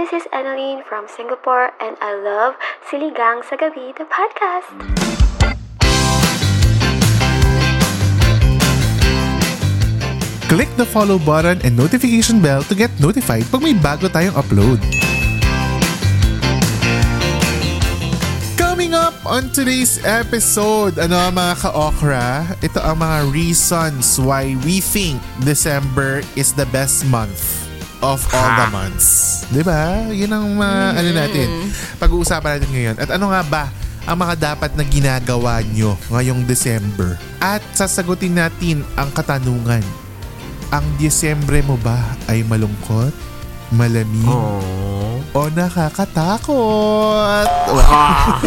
This is Annalene from Singapore and I love Siligang sa Gabi, the podcast. Click the follow button and notification bell to get notified pag may bago tayong upload. Coming up on today's episode, ano mga ka-okra, ito ang mga reasons why we think December is the best month of all the months. Di ba? Yun ang mga ano natin, pag-uusapan natin ngayon. At ano nga ba ang mga dapat na ginagawa nyo ngayong December? At sasagutin natin ang katanungan, ang Disyembre mo ba ay malungkot, malamig, o nakakatakot?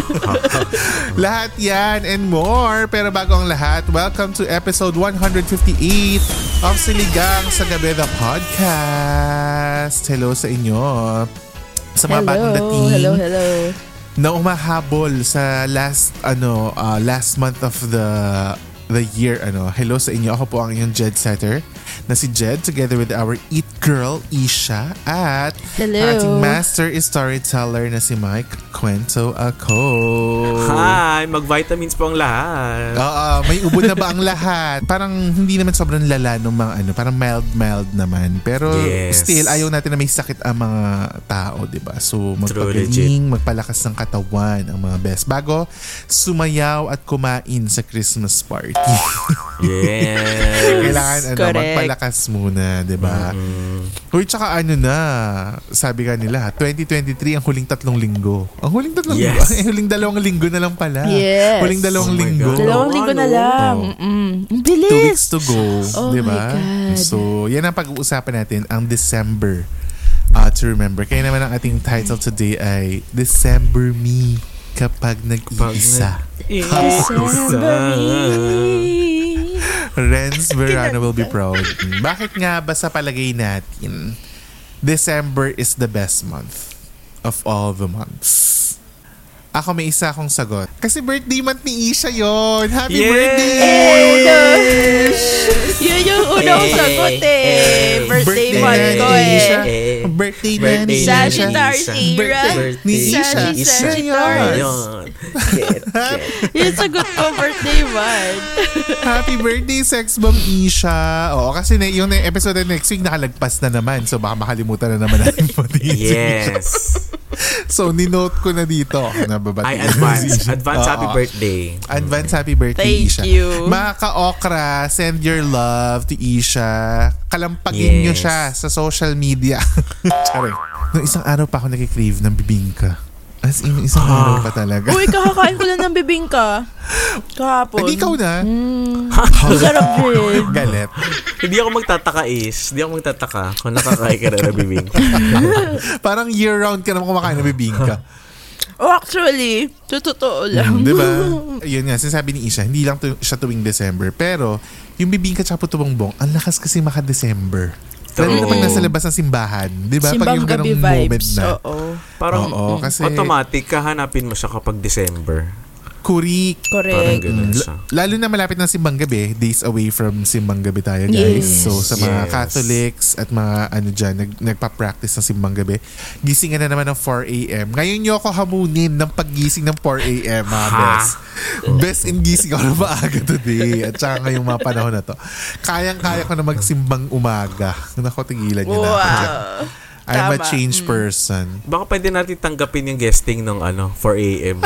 lahat yan and more. Pero bago ang lahat, welcome to episode 158 of Siligang sa Gabi the Podcast. Hello sa inyo. Sa mga bagong dating hello, hello. na umahabol sa last ano uh, last month of the the year ano hello sa inyo ako po ang inyong Jed Setter na si Jed together with our Eat Girl Isha at Hello. ating master is storyteller na si Mike Kwento ako Hi! Mag-vitamins po ang lahat. Oo, may ubo na ba ang lahat? Parang hindi naman sobrang lala ng mga ano, parang mild-mild naman. Pero Yes. still, ayaw natin na may sakit ang mga tao, di ba? So, magpagaling, magpalakas ng katawan ang mga best. Bago, sumayaw at kumain sa Christmas party. Yes. Kailangan ano, correct. Magpalakas muna, di ba? Uy, tsaka ano na, sabi ka nila, 2023 ang huling tatlong linggo. Ang huling tatlong Yes. linggo? Ang huling dalawang linggo na lang pala. Yes. Huling dalawang Oh linggo. God. Dalawang Oo, linggo na lang. Oo. Mm. Ang bilis. Two weeks to go. Oh di ba? So, yan ang pag-uusapan natin, ang December uh, to remember. Kaya naman ang ating title today ay December Me kapag nag-iisa. December me. Renz Verano will be proud. Bakit nga ba sa palagay natin, December is the best month of all the months? Ako may isa akong sagot. Kasi birthday month ni Isha yon. Happy Yay! birthday! Yun yung unang Eh, sagot eh. Birthday Birthday month ko eh. Birthday na Birthday ni Isha. ni Sagittarius Isha. era. Ni Isha. Isha. Get. Yung sagot ko, birthday month. Happy birthday, sex bomb Isha. Oo, kasi na, yung episode na next week nakalagpas na naman. So baka makalimutan na naman natin po. Yes. So, ninote ko na dito. Nababati Ay, advance. Advance happy birthday. Advance happy birthday, Thank Isha. you. Mga ka-okra, send your love to Isha. Kalampagin nyo Yes. siya sa social media. Sorry. Nung isang araw pa ako nag-crave ng bibingka. As in, isang araw pa talaga. Uy, kakakain ko lang ng bibingka. Kahapon. Ay, ikaw na. Mm, masarap din. Galit. Hindi ako magtataka is. Hindi ako magtataka kung nakakain ka na ng bibing. Parang year-round ka naman kumakain ng bibingka. Oh, actually, to totoo lang. Di ba? Yun nga, sinasabi ni Isha, hindi lang to, siya tuwing December. Pero, yung bibingka tsaka puto bongbong, ang lakas kasi maka-December. Lalo na pag nasa labas ng simbahan. Di ba? Pag yung gabi ganong moment vibes. na. Oo. Parang Oo, kasi automatic kahanapin mo siya kapag December. Kurik. Parang Correct. ganun Mm, siya. Lalo na malapit ng simbang gabi, days away from simbang gabi tayo guys. Yes. So sa mga Yes. Catholics at mga ano dyan, nag, nagpa-practice ng simbang gabi, gisingan na naman ng 4 a.m. Ngayon nyo ako hamunin ng paggising ng 4 a.m. mga Ha? best. Best in gising ako na maaga today. At saka ngayong mga panahon na to. Kayang-kaya ko na magsimbang umaga. Naku, tigilan nyo na. Wow. I'm a Tama. changed person. Baka pwede natin tanggapin yung guesting ng ano, 4 a.m.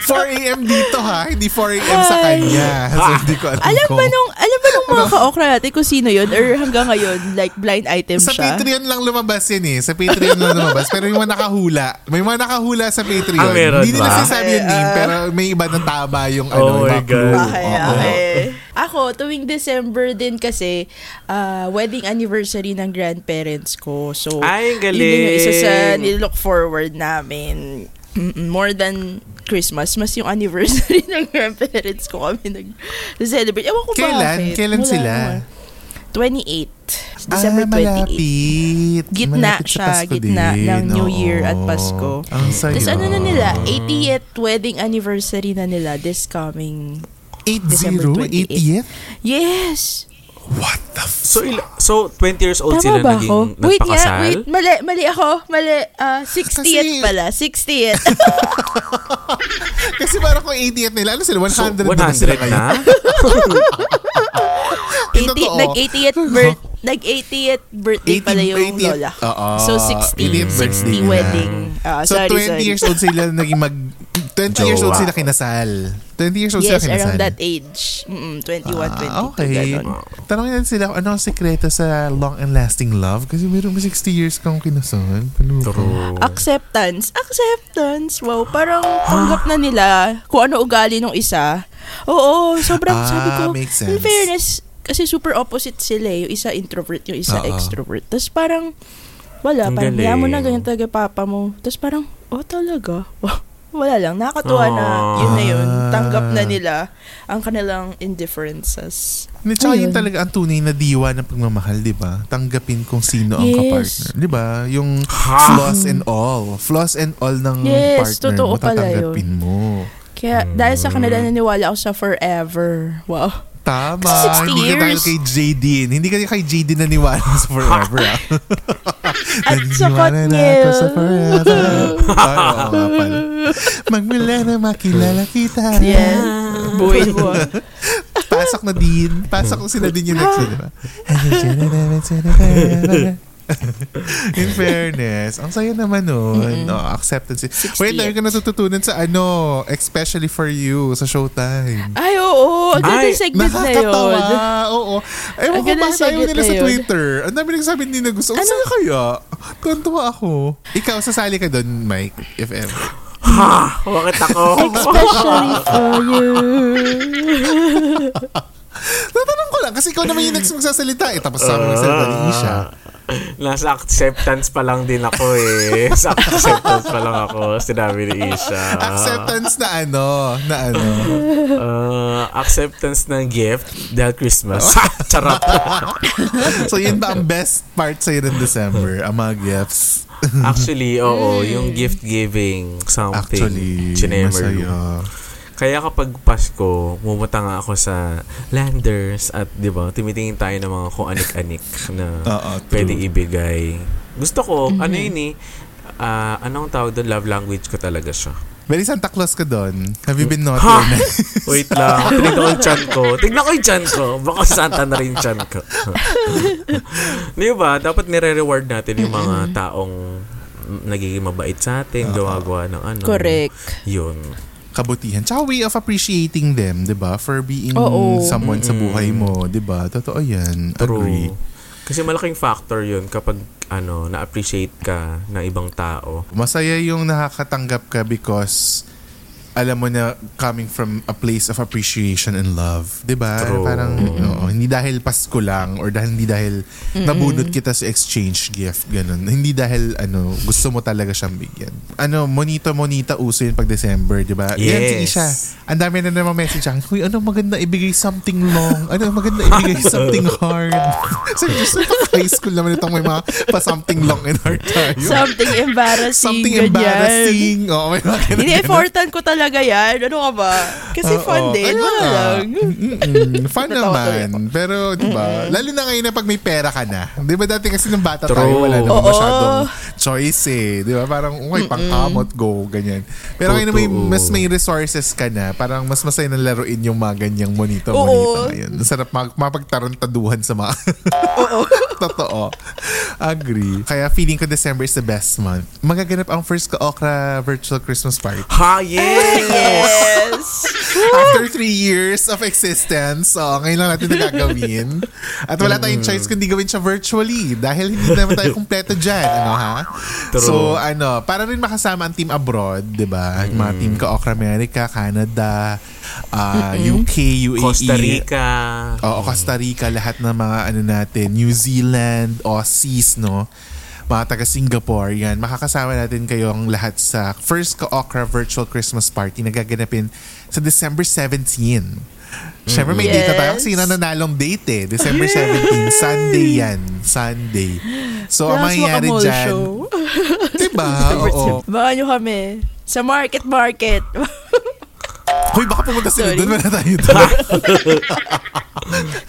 4 a.m. dito ha, hindi 4 a.m. sa kanya. So hindi ko alam Alam kung... ba nung, alam ba nung mga ka-okra natin kung sino yun or hanggang ngayon, like blind item Sa siya. Patreon lang lumabas yan eh. Sa Patreon lang lumabas. Pero yung mga nakahula. May mga nakahula sa Patreon. Ah, meron Hindi nila ba? sinasabi yung name, ah. pero may iba na tama yung ano, Oh yung my mga clue. God. Okay, Oo. okay. Ako, tuwing December din kasi, ah, wedding anniversary ng grandparents ko. So, Ay, yun din yung isa sa galing. nilook forward namin. More than Christmas, mas yung anniversary ng grandparents ko kami nag-celebrate. Ewan ko Kailan? bakit. Kailan Wala sila? naman. 28. December ah, 28. malapit. Gitna Malapit sa siya, gitna din. ng New Year at Oo. Pasko. Ang saya. Tapos ano na nila, 80th wedding anniversary na nila this coming 80? December 28. 80th? Yes! What the f- So, ila- so 20 years old Tama sila ba naging ako? Wait nga, nagpakasal? wait, mali, mali ako. Mali, ah 60th Kasi- pala, 60th. Kasi parang kung 80th nila, ano sila? 100 So, na sila 100 ngayon? na? 80, Totoo. nag-80th birth, nag-80th birthday 80 pala yung 80th lola. Oo, so 60, 80th birthday 60 nila. wedding. Ah, So, sorry, 20 sorry. years old sila naging mag... 20 years old Jowa. sila kinasal. 20 years old Yes, sila kinasal. around that age. Mm-mm, 21, 22, Ah, okay. ganon. Tanongin natin sila ano ang sekreto sa long and lasting love. Kasi meron mo 60 years kang kinasal. True. Acceptance. Acceptance. Wow, parang tanggap na nila kung ano ugali ng isa. Oo, sobrang Ah, sabi ko. makes In sense. fairness, kasi super opposite sila eh. Yung isa introvert, yung isa Oo. extrovert. Tapos parang, wala, Ang parang galing. mo na ganyan talaga papa mo. Tapos parang, oh talaga. wala lang, nakakatuwa na yun na yun. Ah. Tanggap na nila ang kanilang indifferences. Tsaka Ayun. yun talaga ang tunay na diwa ng pagmamahal, di ba? Tanggapin kung sino ang Yes. kapartner. Di ba? Yung Ha? flaws and all. Flaws and all ng Yes, partner mo, totoo pala tatanggapin mo. Kaya dahil sa kanila naniwala ako sa forever. Wow. Tama. Kasi 60 Hindi ka dahil years. kay JD. Hindi ka kay JD naniwala sa forever. ah. At na niya. ako sa forever. Ay, oo nga pala. Magmula na makilala kita. Yes. Buhay mo. Pasok na din. Pasok na sila din yung next. Di ba? In fairness, ang saya naman nun. No, acceptance. 60 Wait, dami ka natututunan sa ano, especially for you, sa Showtime. Ay, oo. Ang ganda Ay, yung segment na yun. Nakakatawa. Oo. Ewan Ang ko ganda bakit ayaw segment nila sa. Twitter. Ang dami nagsabi hindi na gusto. Ano Ano? kaya? Tuwan-tuwa ako. Ikaw, sasali ka doon, Mike, if ever. Ha? Bakit ako? Especially for you. Tatanong ko lang, kasi ikaw naman yung next magsasalita. Eh, tapos sabi mo sa ni Isha. Nasa acceptance pa lang din ako eh. Sa acceptance pa lang ako. Sinabi ni Isha. Acceptance na ano, na ano. Uh, acceptance ng gift dahil Christmas. Charot. So, yun ba ang best part sa'yo ng December? Ang mga gifts? Actually, oo. Yung gift giving something. Actually, masaya. Kaya kapag Pasko, pumunta nga ako sa Landers at 'di ba, tumitingin tayo ng mga kung anik-anik na Oo, true. pwede ibigay. Gusto ko, ano yun eh, ah, anong tawag doon, love language ko talaga siya. Very Santa Claus ka doon. Have you been naughty Ha? Wait lang, tignan ko yung chan ko. Tignan ko yung chan ko. Baka Santa na rin yung chan ko. Di ba? Dapat nire-reward natin yung mga taong nagiging mabait sa atin, gumagawa ng ano. Correct. Yun. Kabutihan. Tsaka way of appreciating them, di ba? For being Oo. someone sa buhay mo, di ba? Totoo yan. True. Agree. Kasi malaking factor yun kapag ano, na-appreciate ka ng ibang tao. Masaya yung nakakatanggap ka because alam mo na coming from a place of appreciation and love. ba? True. Parang oo, hindi dahil Pasko lang or dahil hindi dahil nabunot kita sa exchange gift ganun. Hindi dahil ano, gusto mo talaga siyang bigyan. Ano, monito monita uso yun pag December, 'di ba? Yan si Yes. Isha. Ang dami na namang message sa akin. Huy, ano maganda ibigay something long? Ano maganda ibigay something hard? so, just high school naman itong may mga pa something long and hard tayo. Something embarrassing. Something ganyan. embarrassing. Oo, may mga ganun, important ko talaga yan. Ano ka ba? Kasi Oo, fun din. kaya Wala lang. Mm-mm. Fun naman. Pero, di ba? Lalo na ngayon na pag may pera ka na. Di ba dati kasi nung bata True. tayo, wala naman Oo. masyadong choice eh. Di ba? Parang, okay, pangkamot, go, ganyan. Pero ngayon na may, mas may resources ka na, parang mas masaya na laruin yung mga ganyang monito-monito ngayon. Sarap mag, mapagtarantaduhan sa mga... Oo. Totoo. Agree. Kaya feeling ko December is the best month. Magaganap ang first ka-okra virtual Christmas party. Ha, yes! Yes! After three years of existence, so ngayon lang natin nagagawin. At wala tayong choice kundi gawin siya virtually dahil hindi naman tayo kumpleto dyan. Ano ha? True. So ano, para rin makasama ang team abroad, di ba? Yung Mga team ka-Okra America, Canada, uh, UK, UAE. Costa Rica. Oo, Costa Rica, lahat ng mga ano natin, New Zealand, Aussies, no? Mga taga Singapore, yan. Makakasama natin kayong lahat sa first Ka-Okra Virtual Christmas Party na gaganapin sa December 17. Siyempre may date na tayo kasi Yes. yun ang nanalong date eh. December 17, Sunday yan. Sunday. So, ang mangyayari dyan, show. diba? Oo. Baka nyo kami. Sa market market. Hoy, baka pumunta sila doon. Wala tayo doon.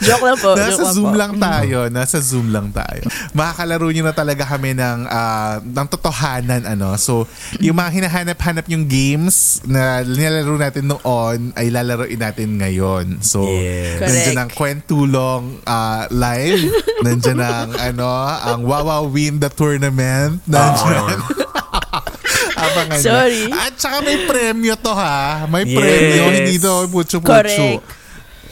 Joke lang po. Nasa joke Zoom po. lang tayo. Nasa Zoom lang tayo. Makakalaro nyo na talaga kami ng, ah, ng totohanan. Ano? So, yung mga hinahanap-hanap yung games na nilalaro natin noon ay lalaroin natin ngayon. So, Yes. nandiyan ang kwentulong ah, live. nandiyan ang, ano, ang Wawa Win the Tournament. Nandiyan. Abangan nyo. Sorry. At saka may premyo to ha. May Yes. premyo. Hindi to putyo-putyo. Correct.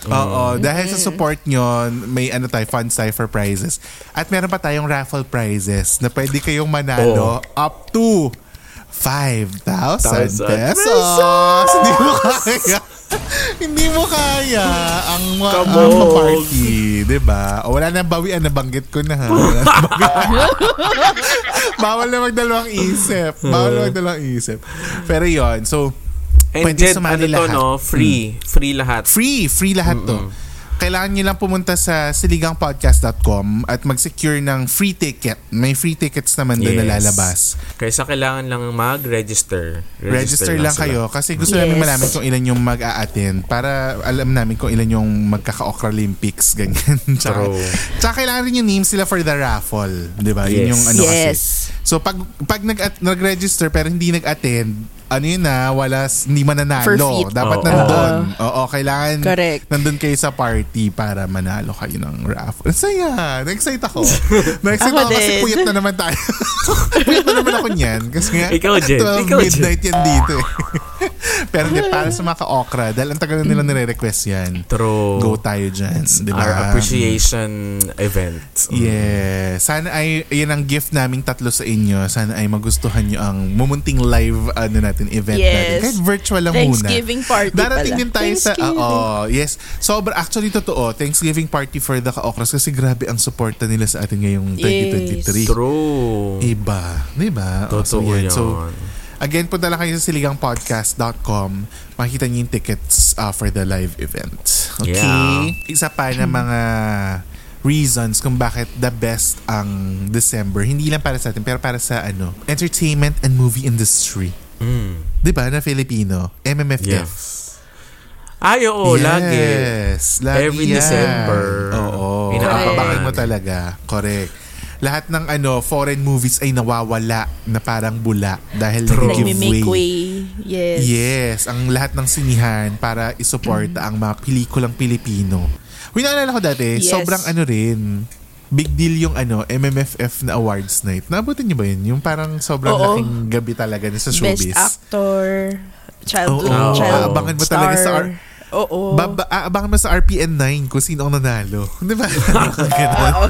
Oo, dahil sa support nyo, may ano tayo, fun cipher prizes. At meron pa tayong raffle prizes na pwede kayong manalo up to 5,000 Thousand pesos. Hindi mo kaya. Hindi mo kaya ang mga Come ang party, 'di ba? O wala na bawian, nabanggit ko na ha. Bawal na magdalawang isip. Bawal na magdalawang isip. Pero yon so And Pwede sumali ano to, lahat. no? Free. Free lahat. Free, free lahat to. Kailangan nyo lang pumunta sa siligangpodcast.com at mag-secure ng free ticket. May free tickets naman doon na Yes. lalabas. Kaysa kailangan lang mag-register. Register, lang, sila. kayo kasi gusto Yes. namin malaman kung ilan yung mag-a-attend para alam namin kung ilan yung magkaka-Okra Olympics, ganyan. tsaka, True. tsaka kailangan rin yung name sila for the raffle. Di ba? Yun Yes. yung ano kasi. Yes. So pag pag nag nag-register pero hindi nag-attend, ano yun na, wala, hindi mananalo. Dapat Oo. nandun. Oo, kailangan Correct. nandun kayo sa party para manalo kayo ng raffle. Ang saya. Na-excite ako. Na-excite Ako ako, kasi puyat na naman tayo. puyat na naman ako niyan. Kasi nga, Ikaw, Jen. 12 Ikaw, Jen. midnight yan dito eh. pero hindi, para sa mga ka-okra, dahil ang tagal na nila nire-request yan. True. Go tayo dyan. Di ba? Our appreciation event. Yeah. Sana ay, yan ang gift naming tatlo sa inyo. Sana ay magustuhan nyo ang mumunting live ano natin, event Yes. natin. Kahit virtual lang muna. Thanksgiving party Darating pala. din tayo sa, Thanksgiving. oo, yes. Sobra, actually totoo, Thanksgiving party for the ka-okras kasi grabe ang suporta nila sa atin ngayong 2023. True. Iba. Di ba? Oh, Totoo yan. yun. So, again, punta lang kayo sa siligangpodcast.com. Makikita niyo yung tickets uh, for the live event. Okay? Yeah. Isa pa na mga reasons kung bakit the best ang December. Hindi lang para sa atin, pero para sa ano, entertainment and movie industry. Mm. Di ba? Na Filipino. MMFF. Yes. Ay, oo, lagi. Yes, lagi Every yan. December. Oo. Inaabangan mo talaga. Correct. Lahat ng ano foreign movies ay nawawala na parang bula dahil True. nag-giveaway. Nagme-make way. Yes. Yes, ang lahat ng sinihan para isuporta ang mga pelikulang Pilipino. Uy, naalala ko dati, Yes. sobrang ano rin, big deal yung ano, MMFF na awards night. Naabutin niyo ba yun? Yung parang sobrang Oo. laking gabi talaga sa showbiz. Best actor. Child, Oo, child aabangan mo talaga sa. R- Oo. Baba, aabangan mo sa RPN 9 kung sino ang nanalo. Di ba? Ganon.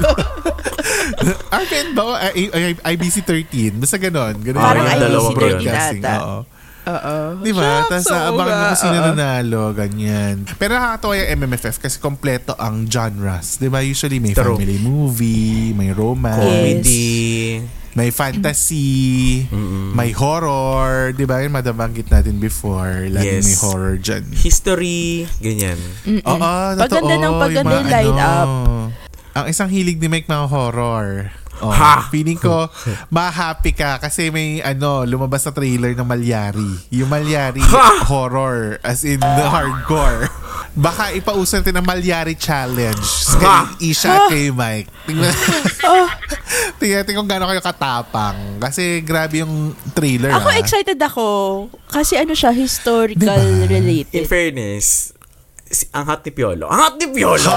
RPN ba? I- IBC 13. Basta ganon. ganon Parang yung IBC dalawang 13 broadcasting. ata. Oo. Oo. Di ba? Tapos Shucks, oo aabangan mo nga, kung sino nanalo. Ganyan. Pero nakakatawa yung MMFF kasi kompleto ang genres. Di ba? Usually may True. family movie, may romance, Comedy. may fantasy, Mm-mm. may horror. Di ba? Yung madabanggit natin before. Laging Yes. may horror dyan. History. Ganyan. Mm-mm. Oo, Paganda totoo. ng paganda yung line-up. ano, Ang isang hilig ni Mike mga horror. Oh, Ha! Feeling ko, ma-happy ka kasi may ano, lumabas sa trailer ng Malyari. Yung Malyari Ha! horror, as in hardcore. Baka ipausan natin ang Malyari Challenge. Ha! Kay Isha at kay Mike. Tingnan tingnan natin kung gaano kayo katapang. Kasi grabe yung trailer. Ako ah. excited ako kasi ano siya historical Diba? In related. fairness, si, ang hot ni Piolo. Ang hot ni Piolo!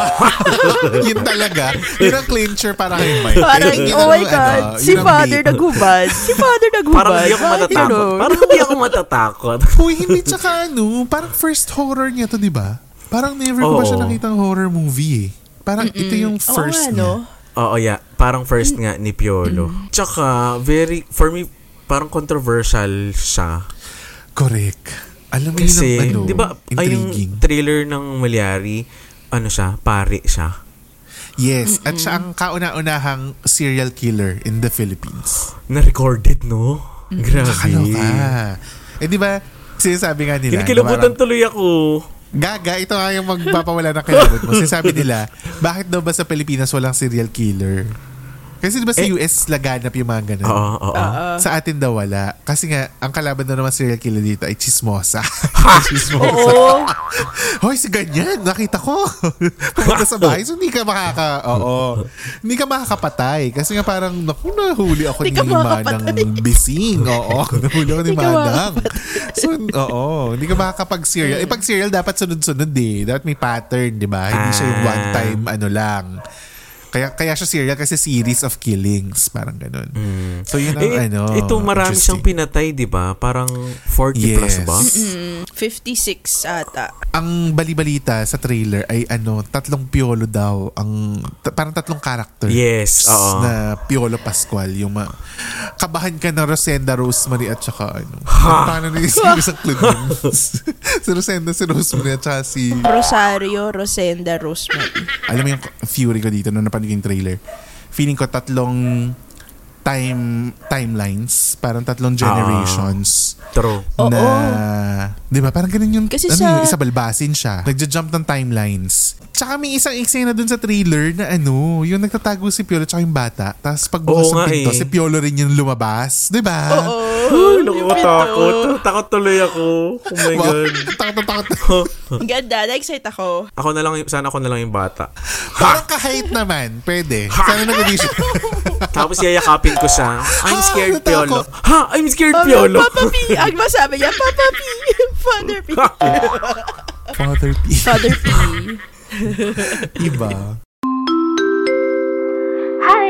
yun talaga. Yun ang clincher para kay Mike. Parang, Yun oh my God, ano, si father naghubad. Si father naghubad. Parang hindi ako matatakot. ganun? Parang hindi ako matatakot. Uy, hindi tsaka ano, parang first horror niya to, di ba? Parang never ko pa siya Oo. nakitang horror movie eh. Parang ito yung Oo first nga, niya. no? Oo, yeah. Parang first nga ni Piolo. Tsaka, very, for me, parang controversial siya. Correct. Alam mo yun Kasi, ang ano, di ba, ay yung trailer ng Malyari, ano siya, pari siya. Yes, at siya ang kauna-unahang serial killer in the Philippines. Na-recorded, no? Grabe. Kakaloka. Eh di ba, sinasabi nga nila, Kinikilabutan tuloy ako. Gaga, ito nga yung magpapawala ng kilabot mo. Sinasabi nila, bakit daw ba sa Pilipinas walang serial killer? Kasi di ba sa Eh, US laganap yung mga ganun? Oo, oo. Sa atin daw wala. Kasi nga, ang kalaban daw naman serial killer dito ay chismosa. chismosa. Oo. Hoy, si ganyan, nakita ko. Pumunta sa bahay, so hindi ka makaka, oo. Hindi ka makakapatay. Kasi nga parang, naku, nahuli ako ni Manang Bising. Oo, nahuli ako ni Manang. So, oo, hindi ka makakapag-serial. Eh, pag serial, dapat sunod-sunod eh. Dapat may pattern, di ba? Hindi siya yung Ah. one-time, ano lang. Kaya kaya siya serial kasi series of killings, parang ganun. So yun ang Eh, ano. ito marami siyang pinatay, di ba? Parang 40 plus Yes. ba? 56 ata. Ang balibalita sa trailer ay ano, tatlong piolo daw ang ta- parang tatlong character. Yes, oo. Na Piolo Pascual yung ma- kabahan ka ng Rosenda Rosemary at saka ano. Paano na yung isang clue si Rosenda, si Rosemary at saka si Rosario Rosenda Rosemary. alam mo yung fury ko dito nung napanood yung trailer. Feeling ko tatlong time timelines, parang tatlong generations True. Oo. na, di ba, parang ganun yung, Kasi ano sa- yung isa balbasin siya. Nagja-jump ng timelines. Tsaka may isang eksena dun sa trailer na ano, yung nagtatago si Piolo tsaka yung bata. Tapos pagbukas Oo ng pinto, eh. si Piolo rin yung lumabas. Di ba? Ay, nakakatakot. Takot tuloy ako. Oh my Wow. God. takot na takot. Ang ganda. Na-excite ako. Ako na lang, sana ako na lang yung bata. Parang kahit naman, pwede. Sana nag-audition. Tapos yayakapin ko siya. I'm scared, natakot. Piolo. Ha? I'm scared, Papa, Piolo. Papa P. Ang masabi niya, Papa P. Father P. Father P. Father P. Iba. Hi,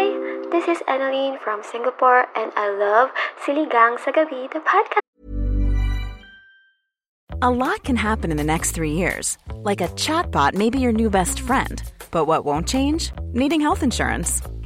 this is Annalene from Singapore and I love Siligang sa Gabi, the podcast. A lot can happen in the next three years. Like a chatbot may be your new best friend. But what won't change? Needing health insurance.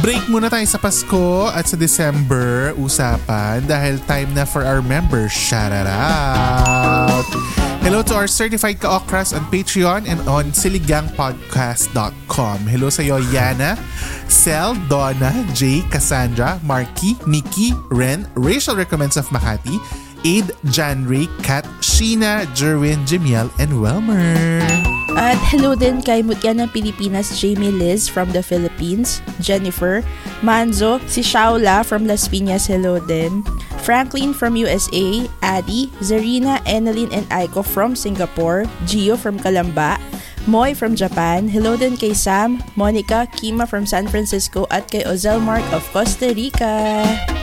Break muna tayo sa Pasko at sa December usapan dahil time na for our members. Shout out! Hello to our certified ka-okras on Patreon and on siligangpodcast.com. Hello sa iyo, Yana, Sel, Donna, Jay, Cassandra, Marky, Nikki, Ren, Rachel Recommends of Makati, Aid, Jan Ray, Kat, Sheena, Jerwin, Jimiel, and Welmer. At hello din kay Mutya ng Pilipinas, Jamie Liz from the Philippines, Jennifer, Manzo, si Shaula from Las Piñas, hello din, Franklin from USA, Adi, Zarina, Annalyn and Aiko from Singapore, Gio from Kalamba, Moy from Japan, hello din kay Sam, Monica, Kima from San Francisco at kay Ozel Mark of Costa Rica.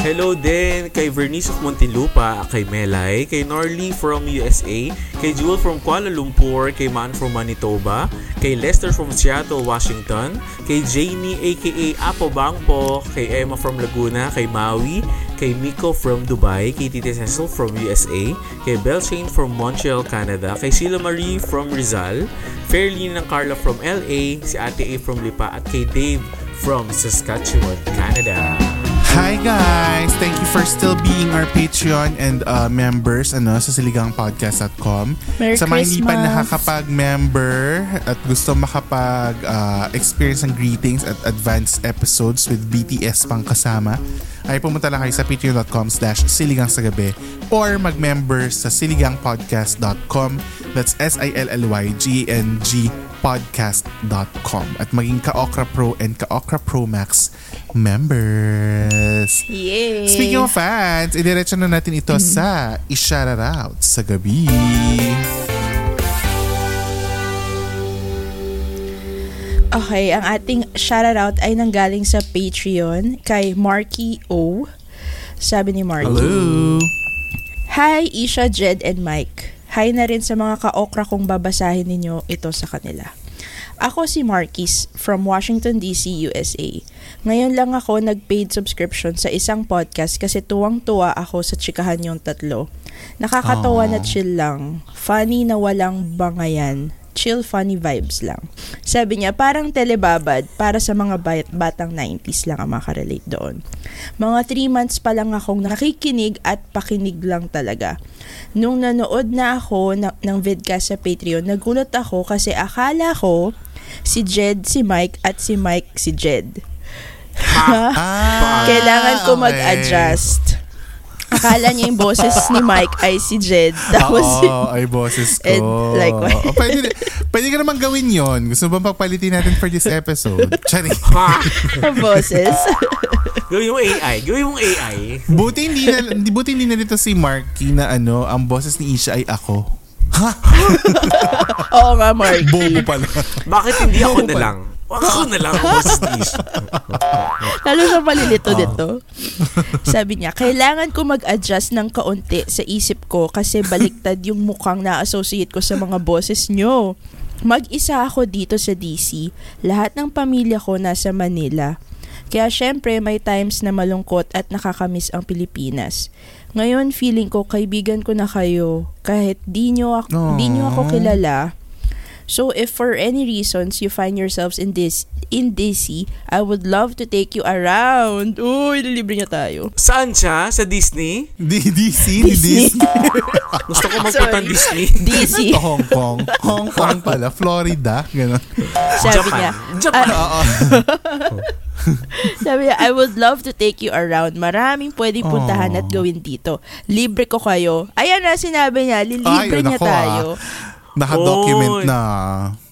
Hello din kay Vernice of Montilupa, kay Melay, kay Norly from USA, kay Jewel from Kuala Lumpur, kay Man from Manitoba, kay Lester from Seattle, Washington, kay Janie aka Apo Bangpo, kay Emma from Laguna, kay Maui, kay Miko from Dubai, kay Tita Cecil from USA, kay Belshane from Montreal, Canada, kay Sheila Marie from Rizal, Fairlene ng Carla from LA, si Ate A from Lipa, at kay Dave from Saskatchewan, Canada. Hi guys! Thank you for still being our Patreon and uh, members ano, sa siligangpodcast.com. Merry sa mga hindi pa nakakapag-member at gusto makapag-experience ng greetings at advanced episodes with BTS pang kasama, ay pumunta lang kayo sa patreon.com slash siligang sa gabi or mag-member sa siligangpodcast.com that's S-I-L-L-Y-G-A-N-G podcast.com at maging Ka-Okra Pro and Ka-Okra Pro Max members. Yay! Speaking of fans, idiretso na natin ito sa i-shout out sa gabi. Okay, ang ating shoutout ay nanggaling sa Patreon kay Marky O. Sabi ni Marky. Hello! Hi, Isha, Jed, and Mike. Hi na rin sa mga ka-okra kong babasahin ninyo ito sa kanila. Ako si Marquis from Washington DC, USA. Ngayon lang ako nag-paid subscription sa isang podcast kasi tuwang-tuwa ako sa chikahan yung tatlo. Nakakatawa na chill lang. Funny na walang bangayan. Chill funny vibes lang. Sabi niya, parang telebabad para sa mga bat- batang 90s lang ang makarelate doon. Mga 3 months pa lang akong nakikinig at pakinig lang talaga. Nung nanood na ako na- ng vidcast sa Patreon, nagulat ako kasi akala ko si Jed si Mike at si Mike si Jed. Ah, Kailangan ko okay. mag-adjust. Akala niya yung boses ni Mike ay si Jed. Tapos, Oo, ay boses ko. And like, Oh, pwede, pwede ka naman gawin yon. Gusto mo bang pagpalitin natin for this episode? Chari. ang boses. Gawin yung AI. Gawin yung AI. buti hindi na, hindi- buti hindi na dito si Marky na ano, ang boses ni Isha ay ako. Oo nga, Mark. Bobo pala. Bakit hindi ako na pa. lang? Ako na lang Isha. Lalo siya palilito dito. Sabi niya, kailangan ko mag-adjust ng kaunti sa isip ko kasi baliktad yung mukhang na-associate ko sa mga boses nyo. Mag-isa ako dito sa DC. Lahat ng pamilya ko nasa Manila. Kaya syempre may times na malungkot at nakakamiss ang Pilipinas. Ngayon feeling ko kaibigan ko na kayo kahit di nyo, ako, di nyo ako Aww. kilala. So if for any reasons you find yourselves in this in DC, I would love to take you around. Uy, nilibre niya tayo. Saan siya? Sa Disney? Di, DC, di Disney. Disney. Gusto ko magpunta ng Disney. DC. Hong Kong. Hong Kong pala. Florida. Ganon. Sabi Japan. niya, Japan. Oo. sabi niya, I would love to take you around. Maraming pwedeng puntahan at gawin dito. Libre ko kayo. Ayan na, sinabi niya, lilibre Ay, niya nako, tayo. Naka-document na.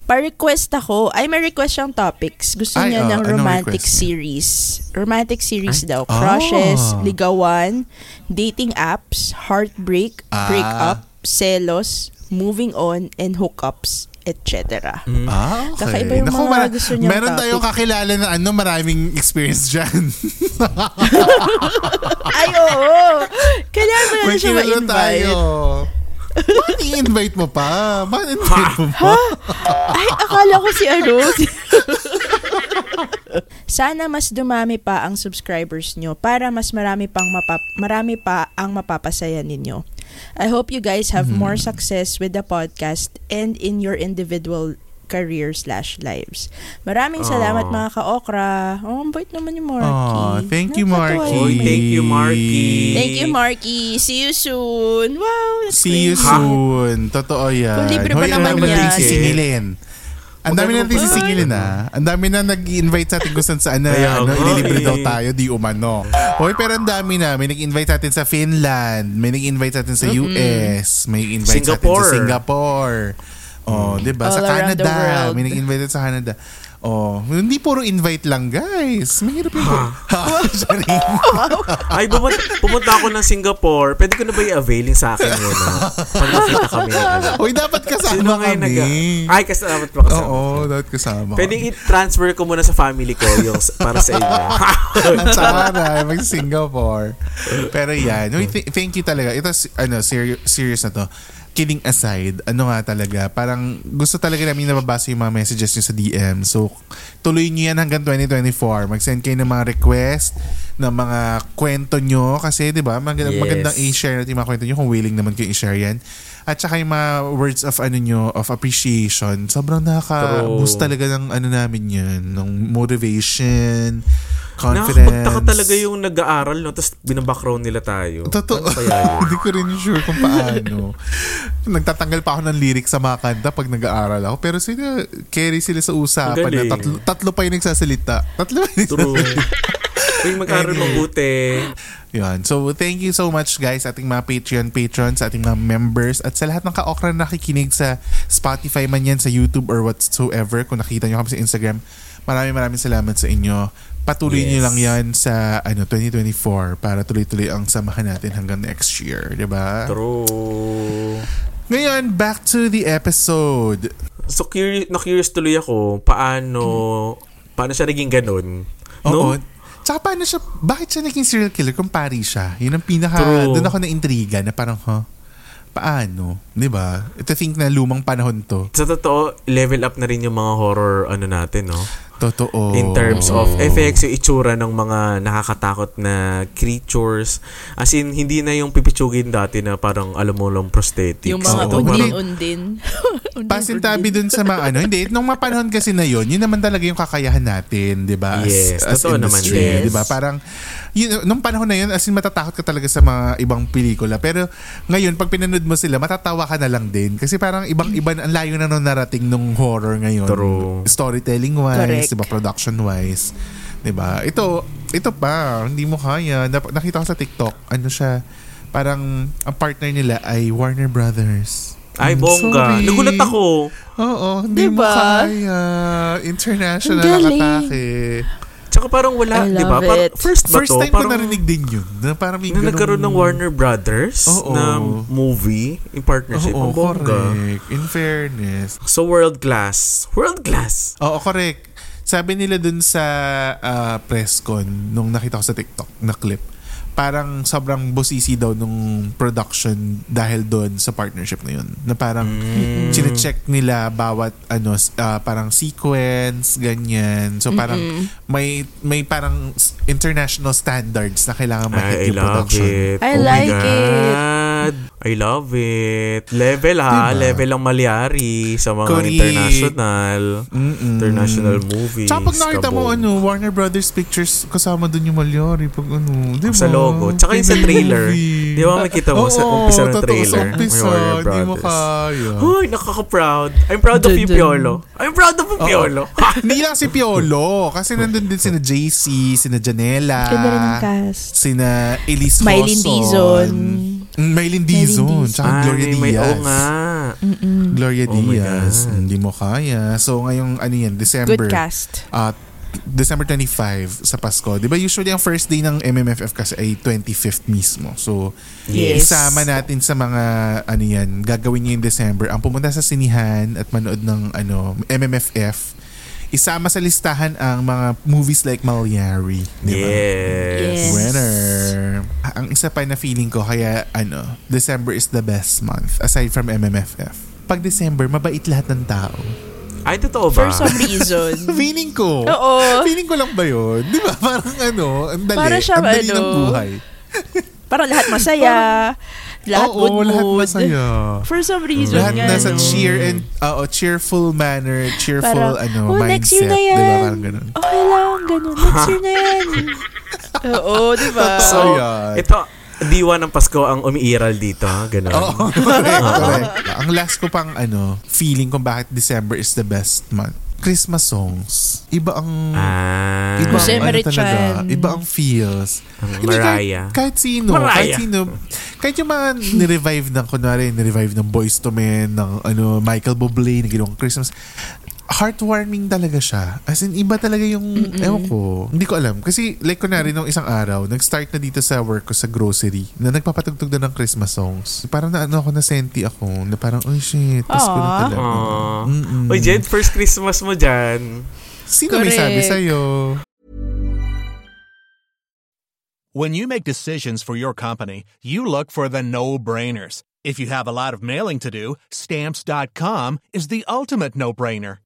Pa-request ako. Ay, may request siyang topics. Gusto Ay, niya oh, ng romantic request series. Romantic series daw. Ah. Crushes, ligawan, dating apps, heartbreak, Ah. breakup, selos, moving on, and hookups, etc. Ah, okay. Kakaiba yung Naku, mga mara- gusto niyang Meron topic. tayong kakilala na ano, maraming experience dyan. Ay, oo! Kailangan mo na siya ma-invite. tayo. Bakit i-invite mo pa? Bakit invite mo pa? Ay, akala ko si ano. Sana mas dumami pa ang subscribers nyo para mas marami pang mapap- marami pa ang mapapasaya ninyo. I hope you guys have more success with the podcast and in your individual career slash lives. Maraming salamat Aw. mga ka-okra. Oh, ang bait naman yung Marky. Aw, thank you, Marky. Oy, thank you, Marky. Thank you, Marky. See you soon. Wow, that's See you crazy. soon. Totoo yan. Kung libre pa Hoy, naman yan. sisingilin. Ang dami Okay, natin sisingilin na. Ang dami na nag-invite sa atin kung saan saan na ano, ililibre eh. daw tayo, di umano. Hoy, pero ang dami na. May nag-invite sa atin sa Finland. May nag-invite sa atin sa US. May invite sa atin Singapore. sa Singapore. Oh, 'di ba? Sa Canada, may nag-invite sa Canada. Oh, hindi puro invite lang, guys. Mahirap Sorry. Ay, pumunta, pumunta ako ng Singapore. Pwede ko na ba i-avail yung sa akin yun? ah? Pag nakita kami ano. Hoy, dapat kasama kami. nag- Ay, kasi dapat pa kasama. Oo, dapat kasama. Pwede i-transfer ko muna sa family ko yung para sa inyo. Ang tsara, mag Singapore. Pero yan, Uy, th- thank you talaga. Ito, ano, seri- serious na to. Kidding aside, ano nga talaga, parang gusto talaga namin nababasa yung mga messages nyo sa DM. So, tuloy nyo yan hanggang 2024. Mag-send kayo ng mga request, ng mga kwento nyo. Kasi, di ba, mag- Yes. magandang i-share natin yung mga kwento nyo kung willing naman kayo i-share yan. At saka yung mga words of ano nyo, of appreciation. Sobrang nakaka-boost talaga ng ano namin yan, ng motivation, confidence. Nakakapagtaka talaga yung nag-aaral, no? Tapos binabackground nila tayo. Totoo. Ano? Hindi ko rin sure kung paano. Nagtatanggal pa ako ng lyrics sa mga kanta pag nag-aaral ako. Pero sila, carry sila sa usapan na tatlo, tatlo pa yung nagsasalita. Tatlo pa yung True. nagsasalita. Uy, mag-aaral Anyway. mabuti. Yun. So, thank you so much guys sa ating mga Patreon patrons, sa ating mga members, at sa lahat ng ka-okra na nakikinig sa Spotify man yan, sa YouTube or whatsoever. Kung nakita nyo kami sa Instagram, maraming maraming salamat sa inyo. Patuloy Yes. nyo lang yan sa ano 2024 para tuloy-tuloy ang samahan natin hanggang next year. 'di ba? True. Ngayon, back to the episode. So, curious, na-curious tuloy ako, paano, paano siya naging ganun? Oo. No? Tsaka paano siya, bakit siya naging serial killer kung pari siya? Yun ang pinaka, True. doon ako na-intriga na parang, huh? Paano? Di ba? Ito think na lumang panahon to. Sa totoo, level up na rin yung mga horror ano natin, no? Totoo. In terms of effects, yung itsura ng mga nakakatakot na creatures. As in, hindi na yung pipitsugin dati na parang alam mo lang prosthetics. Yung mga Oo. undin-undin. Pasintabi dun sa mga ano, hindi, nung mapanahon kasi na yun, yun naman talaga yung kakayahan natin, di ba? Yes, totoo naman industry, din. Di ba? Parang, yun, nung panahon na yun, as in matatakot ka talaga sa mga ibang pelikula. Pero ngayon, pag pinanood mo sila, matatawa ka na lang din. Kasi parang ibang-iba, ang layo na nung narating nung horror ngayon. True. Storytelling-wise, Correct. Di ba? Production-wise. Di ba? Ito, ito pa, hindi mo kaya. Nap- Nakita ko sa TikTok, ano siya, parang ang partner nila ay Warner Brothers. Ay, I'm bongga. sorry. Nagulat ako. Oo, hindi mo Diba? kaya. International Ang nakatake. Tsaka parang wala, di ba? Parang. First ba First to? time ko Parang- narinig din yun. Na parang may na ganung- nagkaroon ng Warner Brothers Oo. na movie in partnership. Oo, Ang bongga. correct. In fairness. So, world class. World class. Oo, correct. Sabi nila dun sa ah, press con, nung nakita ko sa TikTok na clip, parang sobrang busisi daw nung production dahil doon sa partnership na yun. Na parang Mm. chine-check nila bawat ano ah, parang sequence, ganyan. So parang may may parang international standards na kailangan ma-hit yung production. it. I oh like it. God. I love it. Level ha. Diba? Level ang malyari sa mga Correct. international Mm-mm. international movies. Tsaka pag nakita mo ano, Warner Brothers Pictures, kasama dun yung Malyari. Pag ano, di ba? Sa logo. Tsaka yung sa Favorite trailer. Di ba makikita mo sa Oo, umpisa ng trailer? Sa May umpisa, Warner di mo kaya. Hoy, nakaka-proud. I'm proud of you. Piolo. I'm proud of you, Piolo. Hindi lang si Piolo. Kasi nandun din sina JC, sina Janela. Ganda rin ang cast. Sina Elise Mylene Hoson. Dizon. Mm, Mylene Dizon. Tsaka Ay, Gloria may, Diaz. oo nga. Gloria Oh Diaz. Hindi mo kaya. So, ngayong ano yan, December. Good cast. uh, December 25 sa Pasko. 'Di ba usually ang first day ng MMFF kasi ay 25th mismo. So Yes. isama natin sa mga ano yan, gagawin niyo yung December. Ang pumunta sa sinihan at manood ng ano MMFF, isama sa listahan ang mga movies like Malyari, 'di ba? Yes. Yes. Winner. Ah, Ang isa pa na feeling ko kaya ano, December is the best month aside from MMFF. Pag December, mabait lahat ng tao. Ay, totoo For ba? some reason. Feeling ko. Oo. Feeling ko lang ba yun? Di ba? Parang ano, ang dali. Para siya, ang dali ano, ng buhay. Parang lahat masaya. Lahat Oo, good mood. lahat masaya. For some reason Lahat nga, nasa no? cheer and, oo, cheerful manner, cheerful, Parang, ano, oh, mindset. next year na yan. Parang ganun. Okay lang, ganun. Next year na yan. Oo, di ba? So, ito, diwa ng Pasko ang umiiral dito. Ganun. Oo, correct, correct. Ang last ko pang, ano, feeling kung bakit December is the best month. Christmas songs. Iba ang... Ah. Iba ang ano talaga. Iba ang feels. Ang Mariah. Kahit, kahit sino. Mariah. Kahit sino. Kahit yung mga nirevive ng, kunwari, nirevive ng Boys to Men, ng ano, Michael Bublé, na ginawang Christmas. Heartwarming talaga siya. As in, iba talaga yung, ewan ko. Hindi ko alam. Kasi, like, kunwari, nung isang araw, nag-start na dito sa work ko sa grocery, na nagpapatugtog na ng Christmas songs. Parang na, ano ako, na senti ako. Na parang, oh shit, Pasko na Aw. talaga. Aww. Mm-mm. Oy, Jed, first Christmas mo dyan. Sino may sabi Correct. sa'yo? When you make decisions for your company, you look for the no brainers. If you have a lot of mailing to do, stamps.com is the ultimate no brainer.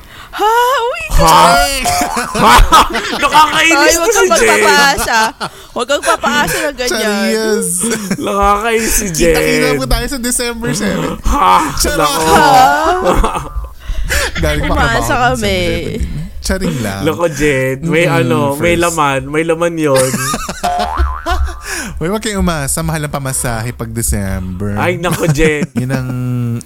Ha? Uy! Ha? ha? Ay, Nakakainis huwag to si kang magpapaasa. Huwag kang papaasa ng ganyan. Charias. Nakakainis si Jen. Kita-kita mo tayo sa December 7. Ha? Charot. Galing pa Umasa kami. December 7. Charing lang. Loko, Jen. May Mm, ano, may first. laman. May laman yon. Uy, wag kayong umasa. Mahal ang pamasahe pag December. Ay, nako, Jen. Yun ang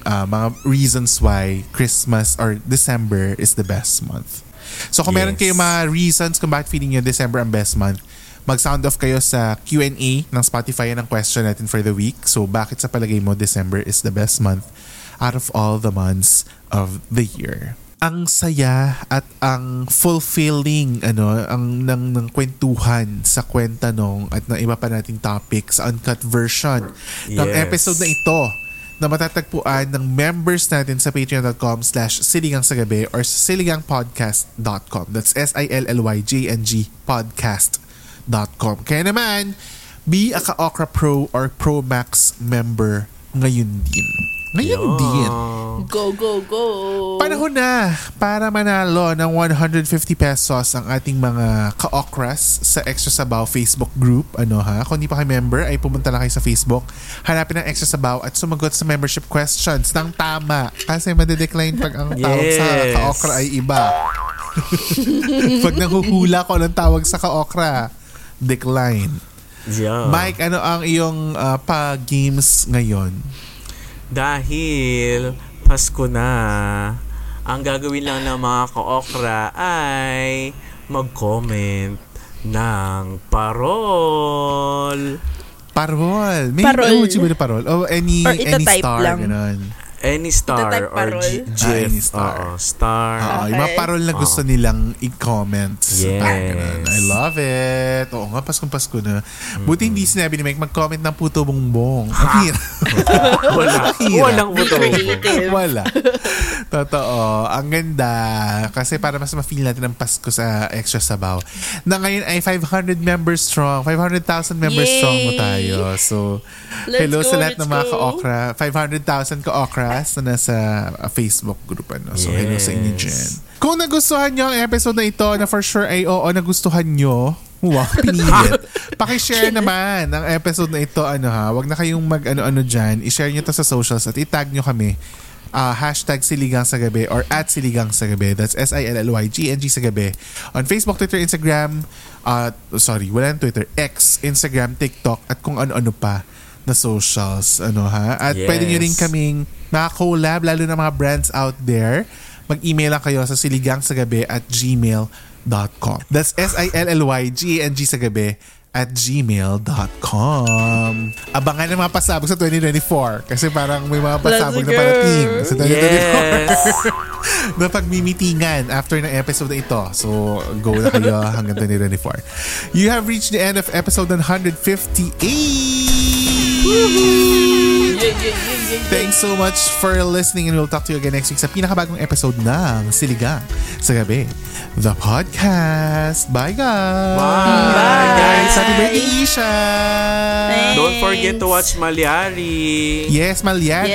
ah, mga reasons why Christmas or December is the best month. So kung meron Yes. kayong mga reasons kung bakit feeling nyo December ang best month, mag-sound off kayo sa Q&A ng Spotify ng question natin for the week. So bakit sa palagay mo December is the best month out of all the months of the year? Ang saya at ang fulfilling ano ang ng, ng kwentuhan sa kwenta nung at ng iba pa nating topics uncut version ng Yes. episode na ito na matatagpuan ng members natin sa patreon.com slash siligang sa gabi or sa siligangpodcast.com. That's S-I-L-L-Y-J-N-G podcast.com. Kaya naman, be a Ka-Okra Pro or Pro Max member ngayon din. Ngayon din. Go, go, go. Panahon na para manalo ng 150 pesos ang ating mga ka-okras sa Extra Sabaw Facebook group. Ano ha? Kung hindi pa kayo member, ay pumunta lang kayo sa Facebook. Hanapin ang Extra Sabaw at sumagot sa membership questions ng tama. Kasi madedecline pag ang tawag sa Yes. ka-okra ay iba. pag nahuhula ko ng tawag sa ka-okra, decline. Yeah. Mike, ano ang iyong ah, pa-games ngayon? Dahil Pasko na, ang gagawin lang ng mga ka-okra ay mag-comment ng parol. Parol. May Parol. ba na parol? O any, Or any star, lang. ganun. Any star Ito type or parol. G- Ah, GIF. any star. Oo, star. Oo, yung mga Okay. parol na gusto nilang i-comment. sa Yes. I love it. Oo nga, Paskong Pasko na. Buti hindi sinabi ni Mike, mag-comment ng puto bongbong. Ang hirap. Wala. Walang buto. Creative. Wala. Totoo. Ang ganda. Kasi para mas ma-feel natin ang Pasko sa Extra Sabaw. Na ngayon ay 500 members strong. 500,000 members Yay! strong mo tayo. So, Let's hello go, sa lahat ng mga go. ka-okra. 500,000 ka-okras na nasa uh, Facebook group. Ano? So, hello sa inyo Yes. dyan. Kung nagustuhan nyo ang episode na ito, na for sure ay oo, nagustuhan nyo, Wow, pinilit. Pakishare naman ang episode na ito. Ano ha, wag na kayong mag ano-ano dyan. I-share nyo to sa socials at itag nyo kami. Ah, hashtag Siligang sa Gabi or at Siligang sa Gabi. That's S-I-L-L-Y-G-N-G sa Gabi. On Facebook, Twitter, Instagram, uh, sorry, wala ng Twitter, X, Instagram, TikTok, at kung ano-ano pa na socials. Ano ha? At Yes. pwede nyo rin kaming maka-collab, lalo na mga brands out there. Mag-email lang kayo sa siligangsagabi at gmail.com. That's S-I-L-L-Y-G-N-G sa gabi at gmail.com. Abangan ang mga pasabog sa 2024 kasi parang may mga pasabog na parating sa 2024 Yes. na pagmimitingan after ng episode na ito. So, go na kayo hanggang 2024. You have reached the end of episode 158! Thanks so much for listening and we'll talk to you again next week sa pinakabagong episode ng Siligang sa Gabi, the podcast. Bye, guys! Bye, guys. Happy birthday, Isha! Don't forget to watch Malyari. Yes, Malyari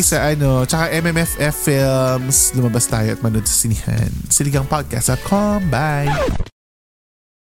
Yes. sa ano, tsaka MMFF Films. Lumabas tayo at manood sa sinihan. Siligangpodcast.com. Bye!